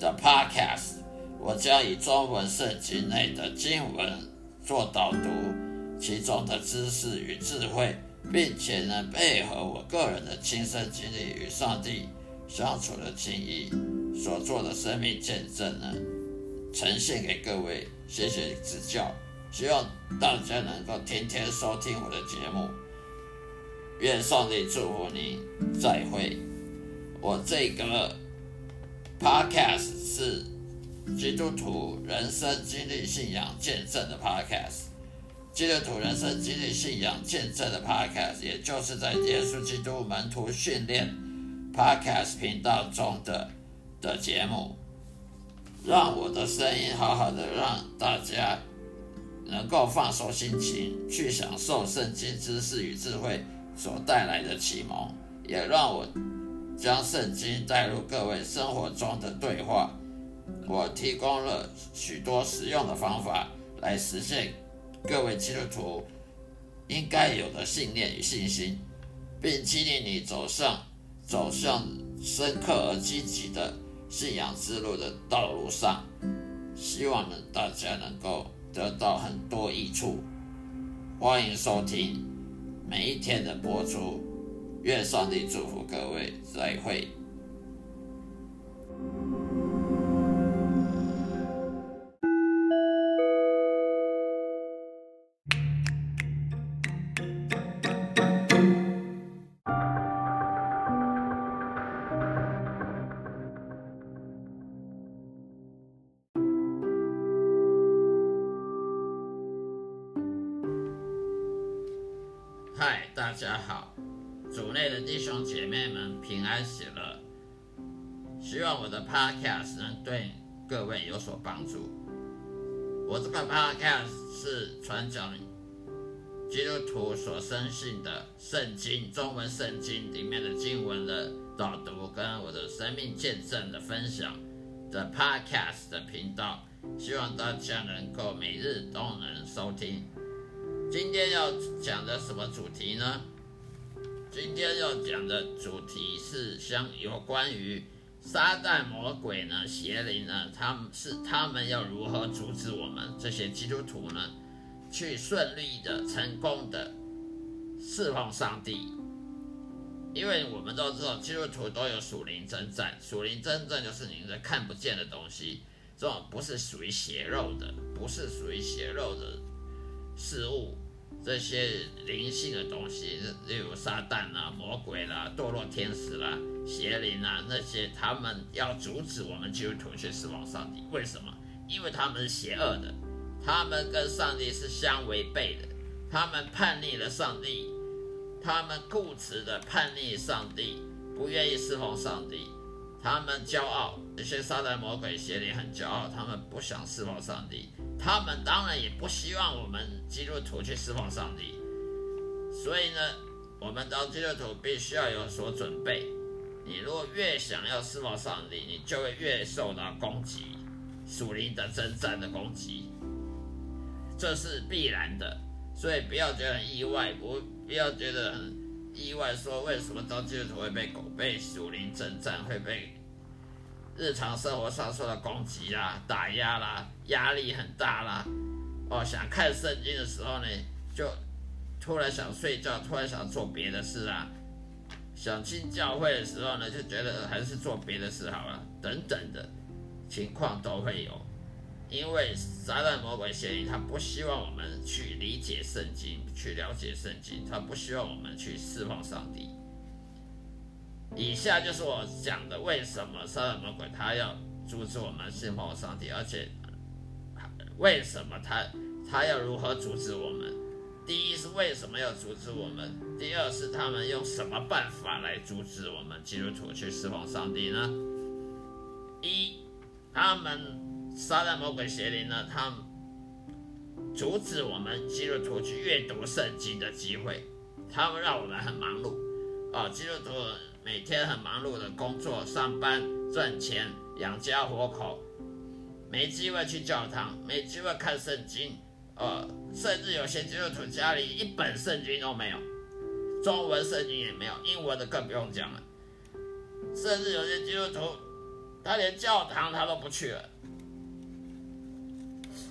的 Podcast。我将以中文圣经内的经文做导读，其中的知识与智慧，并且呢配合我个人的亲身经历与上帝相处的经历所做的生命见证呢，呈现给各位，谢谢指教。希望大家能够天天收听我的节目，愿上帝祝福你。再会。我这个 Podcast 是。基督徒人生经历信仰见证的 Podcast，基督徒人生经历信仰见证的 Podcast，也就是在耶稣基督门徒训练 Podcast 频道中的的节目，让我的声音好好的让大家能够放松心情，去享受圣经知识与智慧所带来的启蒙，也让我将圣经带入各位生活中的对话。我提供了许多实用的方法来实现各位基督徒应该有的信念与信心，并激励你走上走向深刻而积极的信仰之路的道路上。希望呢大家能够得到很多益处。欢迎收听每一天的播出，愿上帝祝福各位，再会。能对各位有所帮助。我这个 Podcast 是传讲基督徒所深信的圣经中文圣经里面的经文的导读，跟我的生命见证的分享的 Podcast 的频道。希望大家能够每日都能收听。今天要讲的什么主题呢？今天要讲的主题是相有关于撒旦魔鬼呢、邪灵呢，他们是他们要如何阻止我们这些基督徒呢，去顺利的、成功的侍奉上帝？因为我们都知道，基督徒都有属灵征战，属灵征战就是你的看不见的东西，这种不是属于邪肉的，不是属于邪肉的。事物，这些灵性的东西，例如撒旦啦、魔鬼啦、堕落天使啦、邪灵啊，那些他们要阻止我们基督徒去侍奉上帝。为什么？因为他们是邪恶的，他们跟上帝是相违背的，他们叛逆了上帝，他们固执的叛逆上帝，不愿意侍奉上帝，他们骄傲，那些撒旦、魔鬼、邪灵很骄傲，他们不想释放上帝。他们当然也不希望我们基督徒去释放上帝，所以呢，我们当基督徒必须要有所准备。你如果越想要释放上帝，你就会越受到攻击，属灵的征战的攻击，这是必然的。所以不要觉得很意外，不不要觉得很意外，说为什么当基督徒会被狗被属灵征战，会被。日常生活上受到攻击啦、打压啦、压力很大啦，哦，想看圣经的时候呢，就突然想睡觉，突然想做别的事啊，想进教会的时候呢，就觉得还是做别的事好了，等等的情况都会有，因为撒旦魔鬼嫌疑他不希望我们去理解圣经、去了解圣经，他不希望我们去释放上帝。以下就是我讲的，为什么撒旦魔鬼他要阻止我们信奉上帝，而且为什么他他要如何阻止我们？第一是为什么要阻止我们？第二是他们用什么办法来阻止我们基督徒去释放上帝呢？一，他们撒旦魔鬼邪灵呢，他阻止我们基督徒去阅读圣经的机会，他们让我们很忙碌。啊，基督徒。每天很忙碌的工作、上班、赚钱、养家活口，没机会去教堂，没机会看圣经，呃，甚至有些基督徒家里一本圣经都没有，中文圣经也没有，英文的更不用讲了。甚至有些基督徒，他连教堂他都不去了，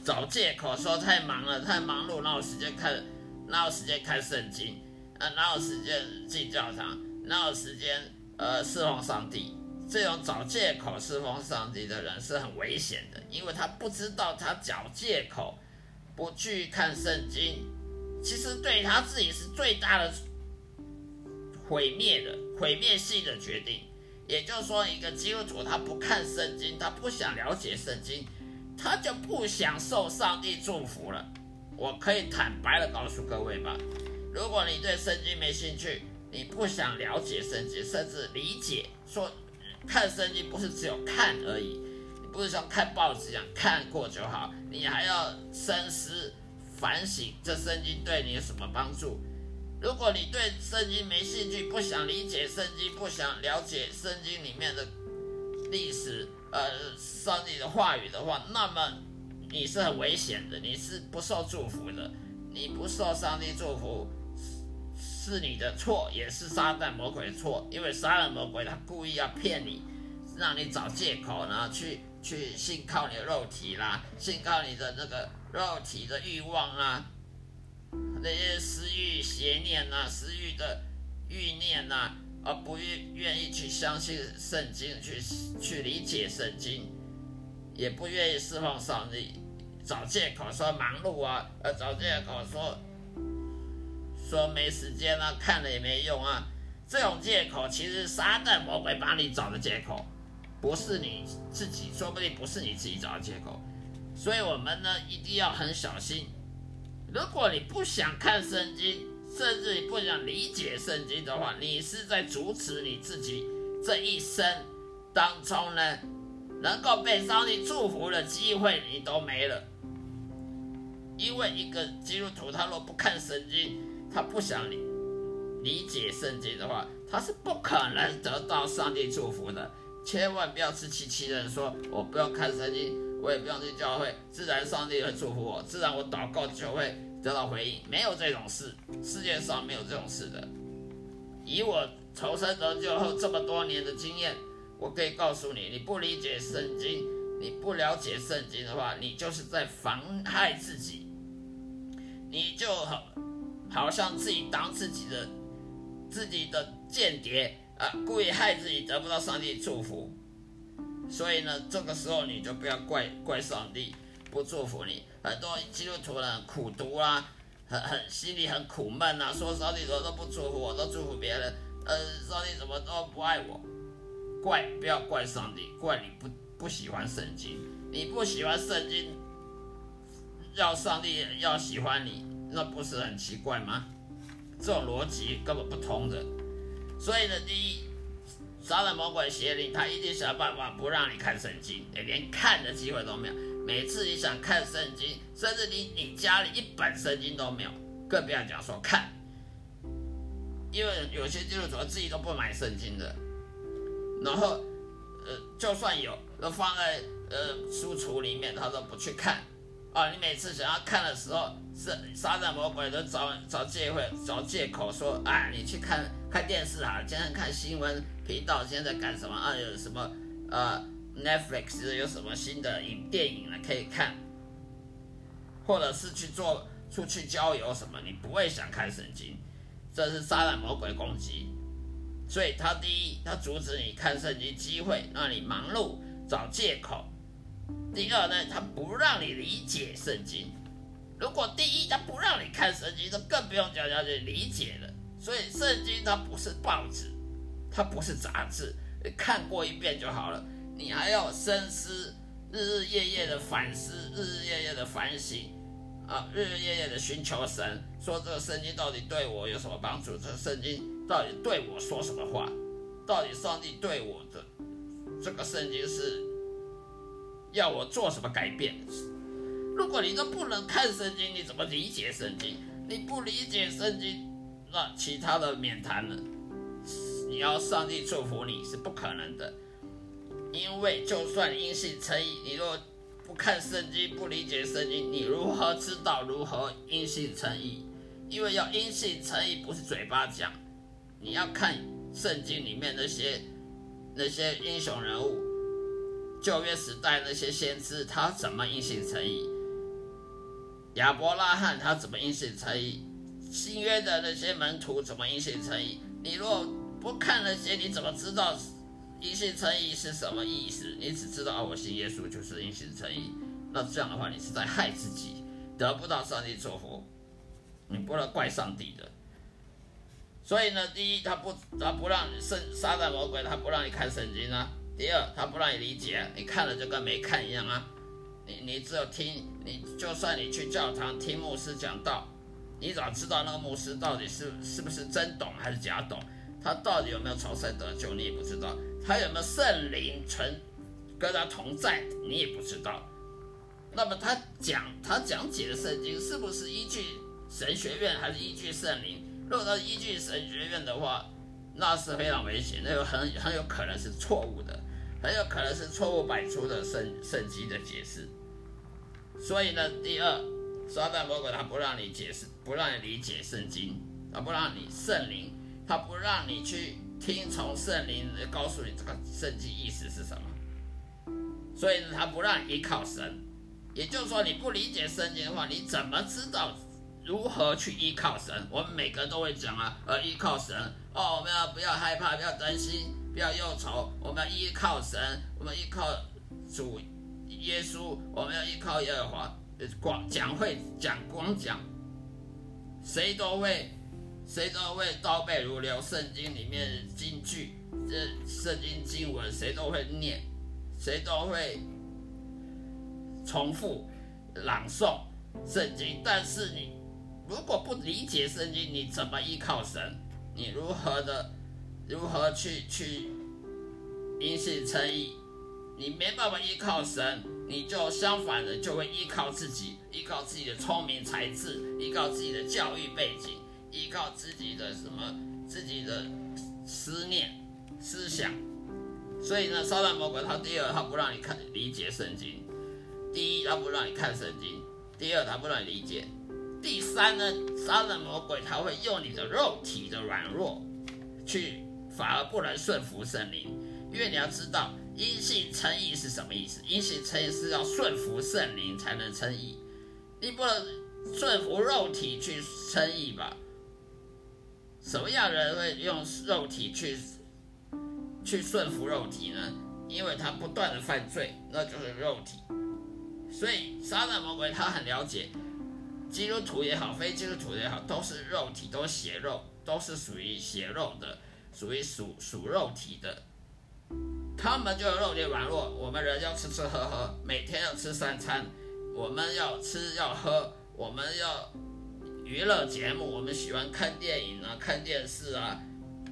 找借口说太忙了，太忙碌，哪有时间看，哪有时间看圣经，啊，哪有时间进教堂，哪有时间呃侍奉上帝。这种找借口侍奉上帝的人是很危险的，因为他不知道他找借口不去看圣经，其实对他自己是最大的毁灭的、毁灭性的决定。也就是说，一个基督徒他不看圣经，他不想了解圣经，他就不享受上帝祝福了。我可以坦白的告诉各位吧，如果你对圣经没兴趣，你不想了解圣经，甚至理解说。看圣经不是只有看而已，你不是像看报纸一样看过就好，你还要深思反省，这圣经对你有什么帮助？如果你对圣经没兴趣，不想理解圣经，不想了解圣经里面的历史，呃，上帝的话语的话，那么你是很危险的，你是不受祝福的，你不受上帝祝福。是你的错，也是撒旦魔鬼的错，因为杀人魔鬼他故意要骗你，让你找借口，然后去去信靠你的肉体啦，信靠你的那个肉体的欲望啊，那些私欲邪念呐，私欲的欲念呐，而不愿愿意去相信圣经，去去理解圣经，也不愿意释放上帝，找借口说忙碌啊，呃，找借口说。说没时间了，看了也没用啊！这种借口其实撒旦魔鬼帮你找的借口，不是你自己，说不定不是你自己找的借口。所以我们呢一定要很小心。如果你不想看圣经，甚至你不想理解圣经的话，你是在阻止你自己这一生当中呢能够被上帝祝福的机会，你都没了。因为一个基督徒他若不看圣经，他不想理理解圣经的话，他是不可能得到上帝祝福的。千万不要自欺欺人，说我不用看圣经，我也不用去教会，自然上帝会祝福我，自然我祷告就会得到回应。没有这种事，世界上没有这种事的。以我重生得救后这么多年的经验，我可以告诉你，你不理解圣经，你不了解圣经的话，你就是在妨害自己，你就好。好像自己当自己的自己的间谍啊，故意害自己得不到上帝祝福，所以呢，这个时候你就不要怪怪上帝不祝福你。很多基督徒呢苦读啊，很很心里很苦闷啊，说上帝怎么都不祝福我，都祝福别人，呃，上帝怎么都不爱我？怪不要怪上帝，怪你不不喜欢圣经，你不喜欢圣经，要上帝要喜欢你。那不是很奇怪吗？这种逻辑根本不通的。所以呢，第一，杀了魔鬼邪灵，他一定想办法不让你看圣经，连看的机会都没有。每次你想看圣经，甚至你你家里一本圣经都没有，更不要讲说看。因为有些基督徒自己都不买圣经的，然后呃，就算有，都放在呃书橱里面，他都不去看。啊，你每次想要看的时候，是撒旦魔鬼都找找借会找借口说，啊，你去看看电视啊，今天看新闻频道，现在在干什么啊？有什么呃，Netflix 有什么新的影电影呢可以看，或者是去做出去郊游什么，你不会想看圣经，这是撒旦魔鬼攻击，所以他第一，他阻止你看圣经机会，让你忙碌找借口。第二呢，他不让你理解圣经。如果第一他不让你看圣经，就更不用讲要去理解了。所以圣经它不是报纸，它不是杂志，看过一遍就好了。你还要深思，日日夜夜的反思，日日夜夜的反省，啊，日日夜夜的寻求神，说这个圣经到底对我有什么帮助？这圣经到底对我说什么话？到底上帝对我的这个圣经是？要我做什么改变？如果你都不能看圣经，你怎么理解圣经？你不理解圣经，那其他的免谈了。你要上帝祝福你是不可能的，因为就算因信成义，你若不看圣经，不理解圣经，你如何知道如何因信成义？因为要因信成义，不是嘴巴讲，你要看圣经里面那些那些英雄人物，旧约时代那些先知，他怎么因信成义？亚伯拉罕他怎么因信成义？新约的那些门徒怎么因信成义？你若不看那些，你怎么知道因信称义是什么意思？你只知道啊，我信耶稣就是因信称义。那这样的话，你是在害自己，得不到上帝祝福。你不能怪上帝的。所以呢，第一，他不，他不让你圣撒旦魔鬼，他不让你看圣经啊。第二，他不让你理解，你看了就跟没看一样啊。你你只有听，你就算你去教堂听牧师讲道，你咋知道那个牧师到底是是不是真懂还是假懂？他到底有没有朝圣得救？你也不知道。他有没有圣灵存跟他同在？你也不知道。那么他讲他讲解的圣经是不是依据神学院还是依据圣灵？如果他依据神学院的话，那是非常危险，那有很很有可能是错误的，很有可能是错误百出的圣圣经的解释。所以呢，第二，撒旦魔鬼他不让你解释，不让你理解圣经，他不让你圣灵，他不让你去听从圣灵告诉你这个圣经意思是什么。所以呢，他不让依靠神。也就是说，你不理解圣经的话，你怎么知道如何去依靠神？我们每个人都会讲啊，呃，依靠神哦，我们要不要害怕，不要担心，不要忧愁，我们要依靠神，我们依靠主耶稣，我们要依靠耶和华。光讲会讲光讲，谁都会，谁都会倒背如流，圣经里面金句，这圣经经文谁都会念，谁都会。重复朗诵圣经，但是你如果不理解圣经，你怎么依靠神？你如何的如何去去因信称义？你没办法依靠神，你就相反的就会依靠自己，依靠自己的聪明才智，依靠自己的教育背景，依靠自己的什么自己的思念思想。所以呢，撒旦魔鬼他第二，他不让你看理解圣经。第一，他不让你看圣经；第二，他不让你理解；第三呢，杀人魔鬼他会用你的肉体的软弱，去反而不能顺服圣灵。因为你要知道，因信称义是什么意思？因信称义是要顺服圣灵才能称义，你不能顺服肉体去称义吧？什么样人会用肉体去去顺服肉体呢？因为他不断的犯罪，那就是肉体。所以，撒旦魔鬼他很了解，基督徒也好，非基督徒也好，都是肉体，都是血肉，都是属于血肉的，属于属属肉体的。他们就肉体软弱，我们人要吃吃喝喝，每天要吃三餐，我们要吃要喝，我们要娱乐节目，我们喜欢看电影啊，看电视啊，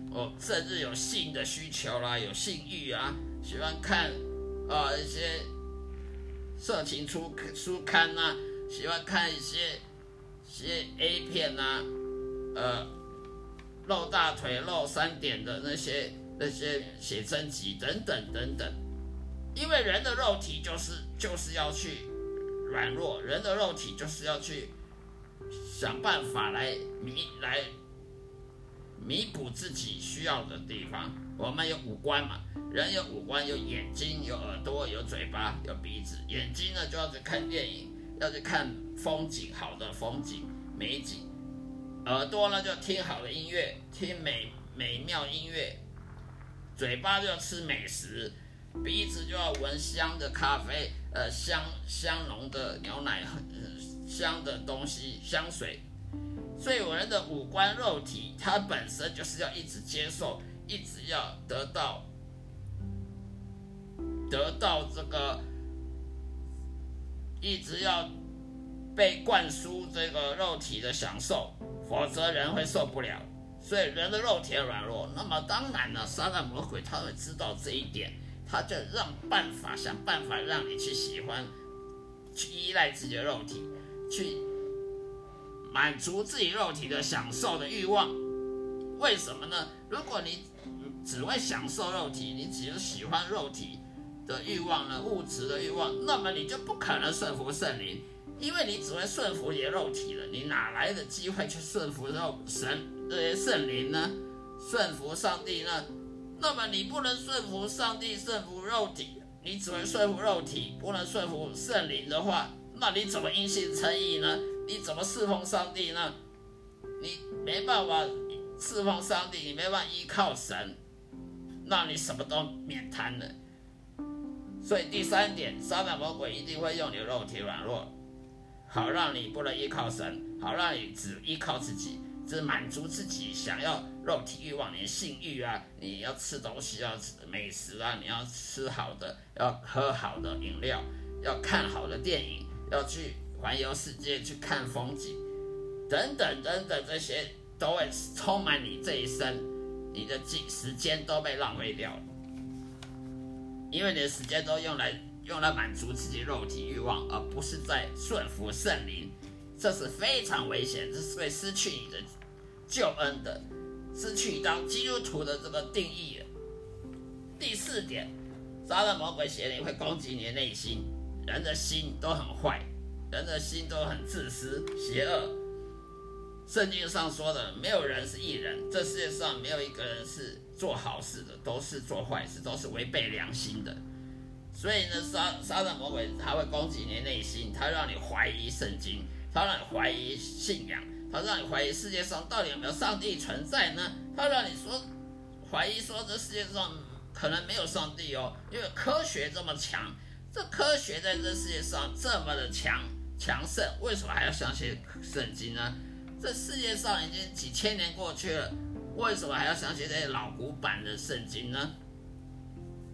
哦，甚至有性的需求啦，有性欲啊，喜欢看啊一些。色情书书刊呐，喜欢看一些些 A 片呐，呃，露大腿、露三点的那些那些写真集等等等等。因为人的肉体就是就是要去软弱，人的肉体就是要去想办法来弥来弥补自己需要的地方。我们有五官嘛？人有五官，有眼睛，有耳朵，有嘴巴，有鼻子。眼睛呢，就要去看电影，要去看风景，好的风景、美景。耳朵呢，就要听好的音乐，听美美妙音乐。嘴巴就要吃美食，鼻子就要闻香的咖啡，呃，香香浓的牛奶，香的东西，香水。所以，我人的五官肉体，它本身就是要一直接受。一直要得到，得到这个，一直要被灌输这个肉体的享受，否则人会受不了。所以人的肉体软弱，那么当然了，撒旦魔鬼他会知道这一点，他就让办法想办法让你去喜欢，去依赖自己的肉体，去满足自己肉体的享受的欲望。为什么呢？如果你只会享受肉体，你只是喜欢肉体，的欲望呢，物质的欲望，那么你就不可能顺服圣灵，因为你只会顺服你的肉体了，你哪来的机会去顺服肉神这些圣灵呢？顺服上帝呢？那么你不能顺服上帝，顺服肉体，你只会顺服肉体，不能顺服圣灵的话，那你怎么因信称义呢？你怎么侍奉上帝呢？你没办法侍奉上帝，你没办法依靠神，那你什么都免谈了。所以第三点，撒旦魔鬼一定会用你肉体软弱，好让你不能依靠神，好让你只依靠自己，只满足自己想要肉体欲望，你的性欲啊，你要吃东西要吃美食啊，你要吃好的，要喝好的饮料，要看好的电影，要去环游世界去看风景，等等等等，这些都会充满你这一生，你的时时间都被浪费掉了。因为你的时间都用来用来满足自己肉体欲望，而不是在顺服圣灵，这是非常危险，这是会失去你的救恩的，失去你当基督徒的这个定义。第四点，杀了魔鬼邪灵会攻击你的内心，人的心都很坏，人的心都很自私、邪恶。圣经上说的，没有人是艺人，这世界上没有一个人是。做好事的都是做坏事，都是违背良心的。所以呢，撒撒旦魔鬼他会攻击你的内心，他让你怀疑圣经，他让你怀疑信仰，他让你怀疑世界上到底有没有上帝存在呢？他让你说怀疑说这世界上可能没有上帝哦，因为科学这么强，这科学在这世界上这么的强强盛，为什么还要相信圣经呢？这世界上已经几千年过去了。为什么还要相信这些老古板的圣经呢？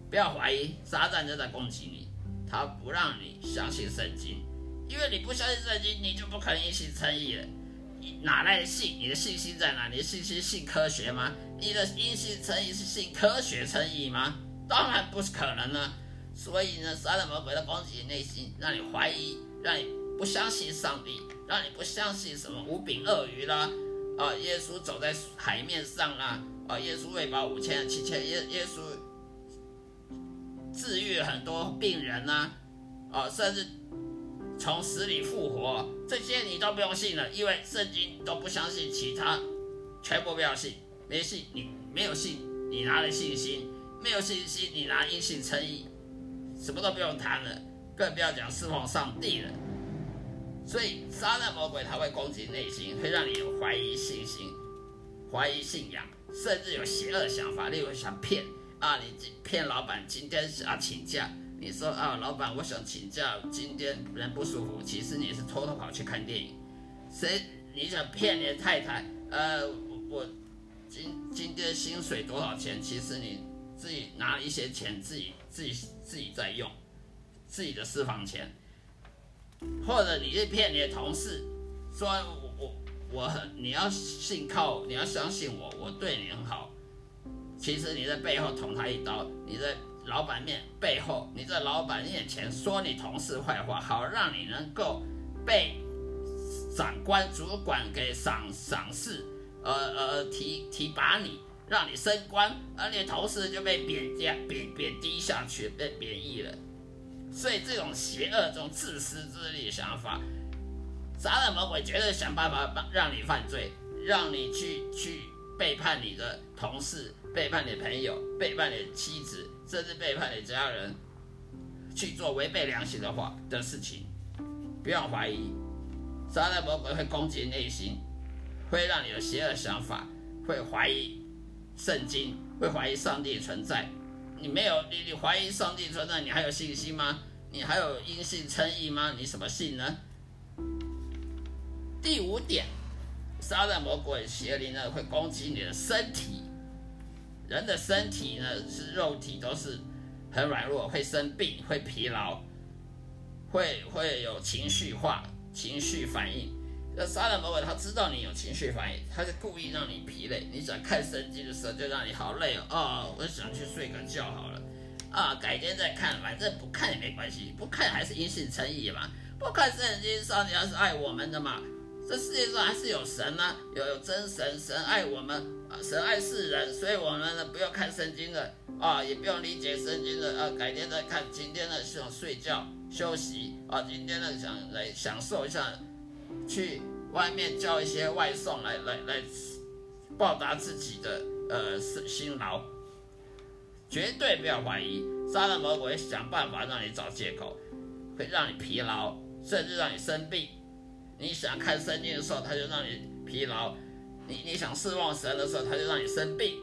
不要怀疑，撒旦就在攻击你，他不让你相信圣经，因为你不相信圣经，你就不可能因信称义了。你哪来的信？你的信心在哪？你的信心信科学吗？你的因信称义是信科学称义吗？当然不是可能了。所以呢，撒旦魔鬼的攻击你内心，让你怀疑，让你不相信上帝，让你不相信什么五饼鳄鱼啦。啊，耶稣走在海面上啦！啊，耶稣喂饱五千七千，耶耶稣治愈很多病人呐！啊，甚至从死里复活，这些你都不用信了，因为圣经都不相信其他，全部不要信。没信你没有信，你拿了信心，没有信心你拿因信称义，什么都不用谈了，更不要讲侍奉上帝了。所以，撒旦魔鬼他会攻击内心，会让你有怀疑信心、怀疑信仰，甚至有邪恶想法，例如想骗啊，你骗老板今天想请假，你说啊，老板我想请假，今天人不舒服，其实你是偷偷跑去看电影。谁你想骗你的太太？呃，我今今天薪水多少钱？其实你自己拿一些钱，自己自己自己在用，自己的私房钱。或者你是骗你的同事，说我我我很你要信靠你要相信我，我对你很好。其实你在背后捅他一刀，你在老板面背后，你在老板面前说你同事坏话，好让你能够被长官主管给赏赏识，呃呃提提拔你，让你升官，而你同事就被贬低贬贬低下去，被贬义了。所以这种邪恶、这种自私自利的想法，撒旦魔鬼绝对想办法让你犯罪，让你去去背叛你的同事，背叛你朋友，背叛你妻子，甚至背叛你家人，去做违背良心的话的事情。不要怀疑，撒旦魔鬼会攻击内心，会让你有邪恶想法，会怀疑圣经，会怀疑上帝存在。你没有你你怀疑上帝存在，你还有信心吗？你还有因信称义吗？你什么信呢？第五点，撒旦魔鬼邪灵呢会攻击你的身体。人的身体呢是肉体都是很软弱，会生病，会疲劳，会会有情绪化、情绪反应。那撒旦魔鬼他知道你有情绪反应，他是故意让你疲累。你想看圣经的时候，就让你好累哦。哦，我想去睡个觉好了。啊，改天再看，反正不看也没关系，不看还是因信诚意嘛。不看圣经，上帝还是爱我们的嘛。这世界上还是有神呢，有有真神，神爱我们啊，神爱世人，所以我们呢不要看圣经的啊，也不用理解圣经的啊，改天再看，今天呢想睡觉休息啊，今天呢想来享受一下，去外面叫一些外送来来来报答自己的呃辛劳，绝对不要怀疑，杀人魔鬼想办法让你找借口，会让你疲劳，甚至让你生病。你想看圣经的时候，他就让你疲劳；你你想侍奉神的时候，他就让你生病。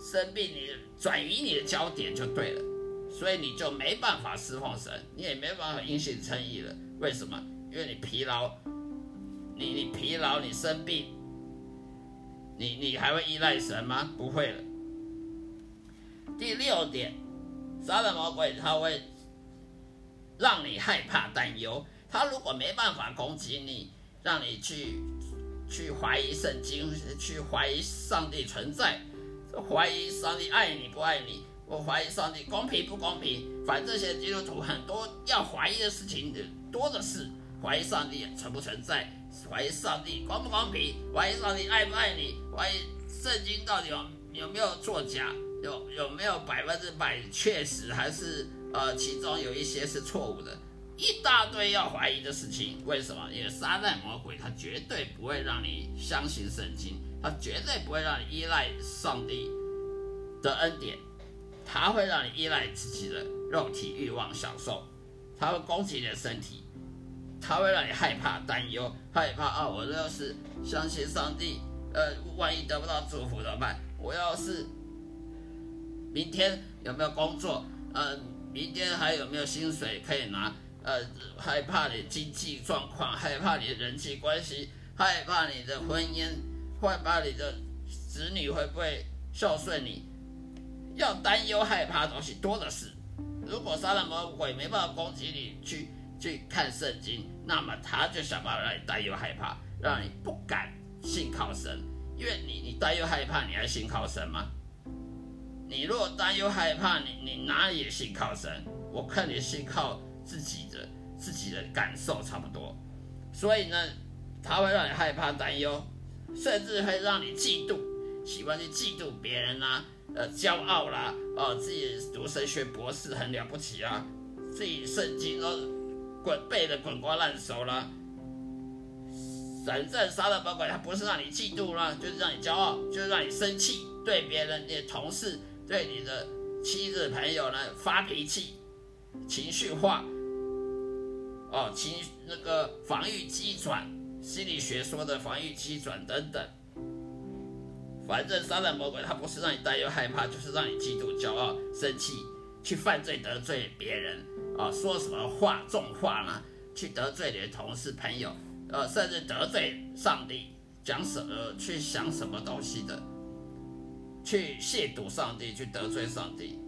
生病，你转移你的焦点就对了，所以你就没办法侍奉神，你也没办法因信称义了。为什么？因为你疲劳，你你疲劳，你生病，你你还会依赖神吗？不会了。第六点，杀人魔鬼他会让你害怕、担忧。他如果没办法攻击你，让你去去怀疑圣经，去怀疑上帝存在，怀疑上帝爱你不爱你，我怀疑上帝公平不公平。反正这些基督徒很多要怀疑的事情多的是，怀疑上帝存不存在，怀疑上帝公不公平，怀疑上帝爱不爱你，怀疑圣经到底有有没有作假，有有没有百分之百确实，还是呃其中有一些是错误的。一大堆要怀疑的事情，为什么？因为撒旦魔鬼他绝对不会让你相信圣经，他绝对不会让你依赖上帝的恩典，他会让你依赖自己的肉体欲望享受，他会攻击你的身体，他会让你害怕、担忧、害怕啊！我要是相信上帝，呃，万一得不到祝福怎么办？我要是明天有没有工作？呃，明天还有没有薪水可以拿？呃，害怕你经济状况，害怕你的人际关系，害怕你的婚姻，害怕你的子女会不会孝顺你，要担忧害怕的东西多的是。如果杀人魔鬼没办法攻击你，去去看圣经，那么他就想办法让你担忧害怕，让你不敢信靠神，因为你你担忧害怕，你还信靠神吗？你若担忧害怕，你你哪里也信靠神？我看你信靠。自己的自己的感受差不多，所以呢，他会让你害怕、担忧，甚至会让你嫉妒，喜欢去嫉妒别人啦，呃，骄傲啦，哦，自己读神学博士很了不起啊，自己圣经都滚背的滚瓜烂熟了。反正杀了魔鬼，他不是让你嫉妒了，就是让你骄傲，就是让你生气，对别人、你的同事、对你的妻子、朋友呢发脾气，情绪化。哦，情那个防御机转，心理学说的防御机转等等，反正杀人魔鬼他不是让你担忧害怕，就是让你嫉妒、骄傲、生气，去犯罪得罪别人啊，说什么话重话呢？去得罪你的同事朋友，呃，甚至得罪上帝，讲什么去想什么东西的，去亵渎上帝，去得罪上帝，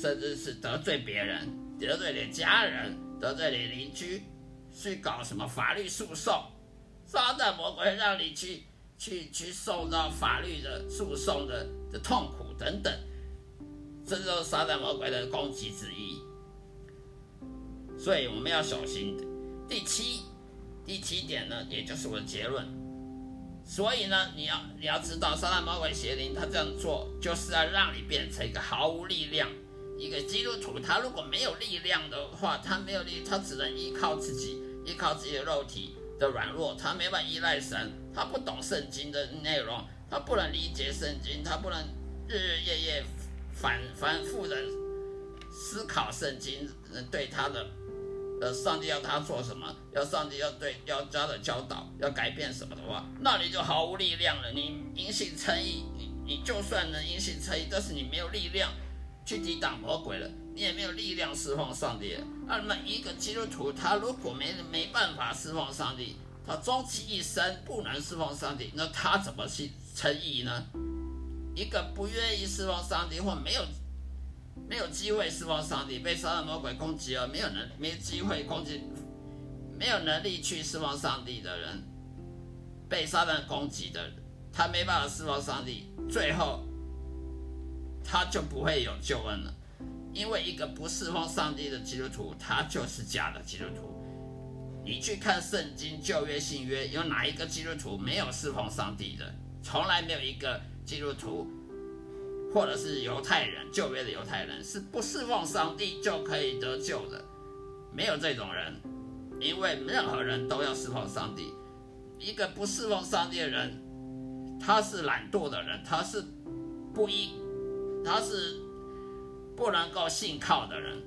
甚至是得罪别人，得罪你家人。得罪你邻居，去搞什么法律诉讼，撒旦魔鬼让你去去去受到法律的诉讼的的痛苦等等，这都是撒旦魔鬼的攻击之一。所以我们要小心。第七，第七点呢，也就是我的结论。所以呢，你要你要知道，撒旦魔鬼邪灵他这样做，就是要让你变成一个毫无力量。一个基督徒，他如果没有力量的话，他没有力，他只能依靠自己，依靠自己的肉体的软弱，他没办法依赖神，他不懂圣经的内容，他不能理解圣经，他不能日日夜夜反反复的思考圣经，对他的呃上帝要他做什么，要上帝要对要加的教导，要改变什么的话，那你就毫无力量了。你因信称义，你你就算能因信称义，但是你没有力量。去抵挡魔鬼了，你也没有力量释放上帝。那么一个基督徒，他如果没没办法释放上帝，他终其一生不能释放上帝，那他怎么去称义呢？一个不愿意释放上帝，或没有没有机会释放上帝，被杀人魔鬼攻击而没有能没机会攻击，没有能力去释放上帝的人，被杀人攻击的人，他没办法释放上帝，最后。他就不会有救恩了，因为一个不侍奉上帝的基督徒，他就是假的基督徒。你去看圣经旧约新约，有哪一个基督徒没有侍奉上帝的？从来没有一个基督徒，或者是犹太人，旧约的犹太人是不侍奉上帝就可以得救的，没有这种人，因为任何人都要侍奉上帝。一个不侍奉上帝的人，他是懒惰的人，他是不依，他是不能够信靠的人。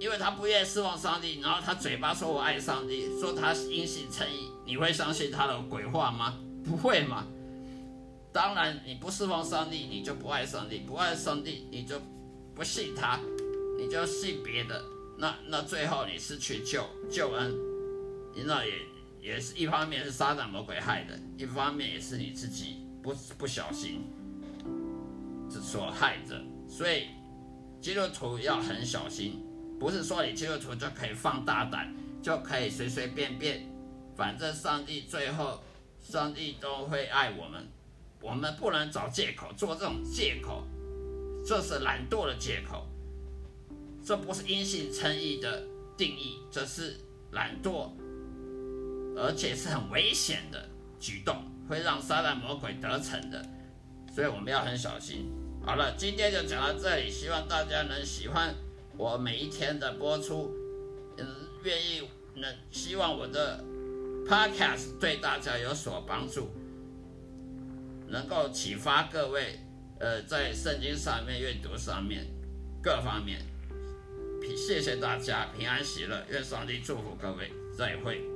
因为他不愿意侍奉上帝，然后他嘴巴说我爱上帝，说他因信称义，你会相信他的鬼话吗？不会嘛。当然，你不侍奉上帝，你就不爱上帝；不爱上帝，你就不信他，你就信别的。那那最后你失去救救恩，那也也是一方面是撒旦魔鬼害的，一方面也是你自己不不小心所害的。所以基督徒要很小心。不是说你基督徒就可以放大胆，就可以随随便便，反正上帝最后，上帝都会爱我们，我们不能找借口做这种借口，这是懒惰的借口，这不是因信称义的定义，这是懒惰，而且是很危险的举动，会让撒旦魔鬼得逞的，所以我们要很小心。好了，今天就讲到这里，希望大家能喜欢。我每一天的播出，嗯，愿意能希望我的 podcast 对大家有所帮助，能够启发各位，呃，在圣经上面阅读上面各方面，谢谢大家平安喜乐，愿上帝祝福各位，再会。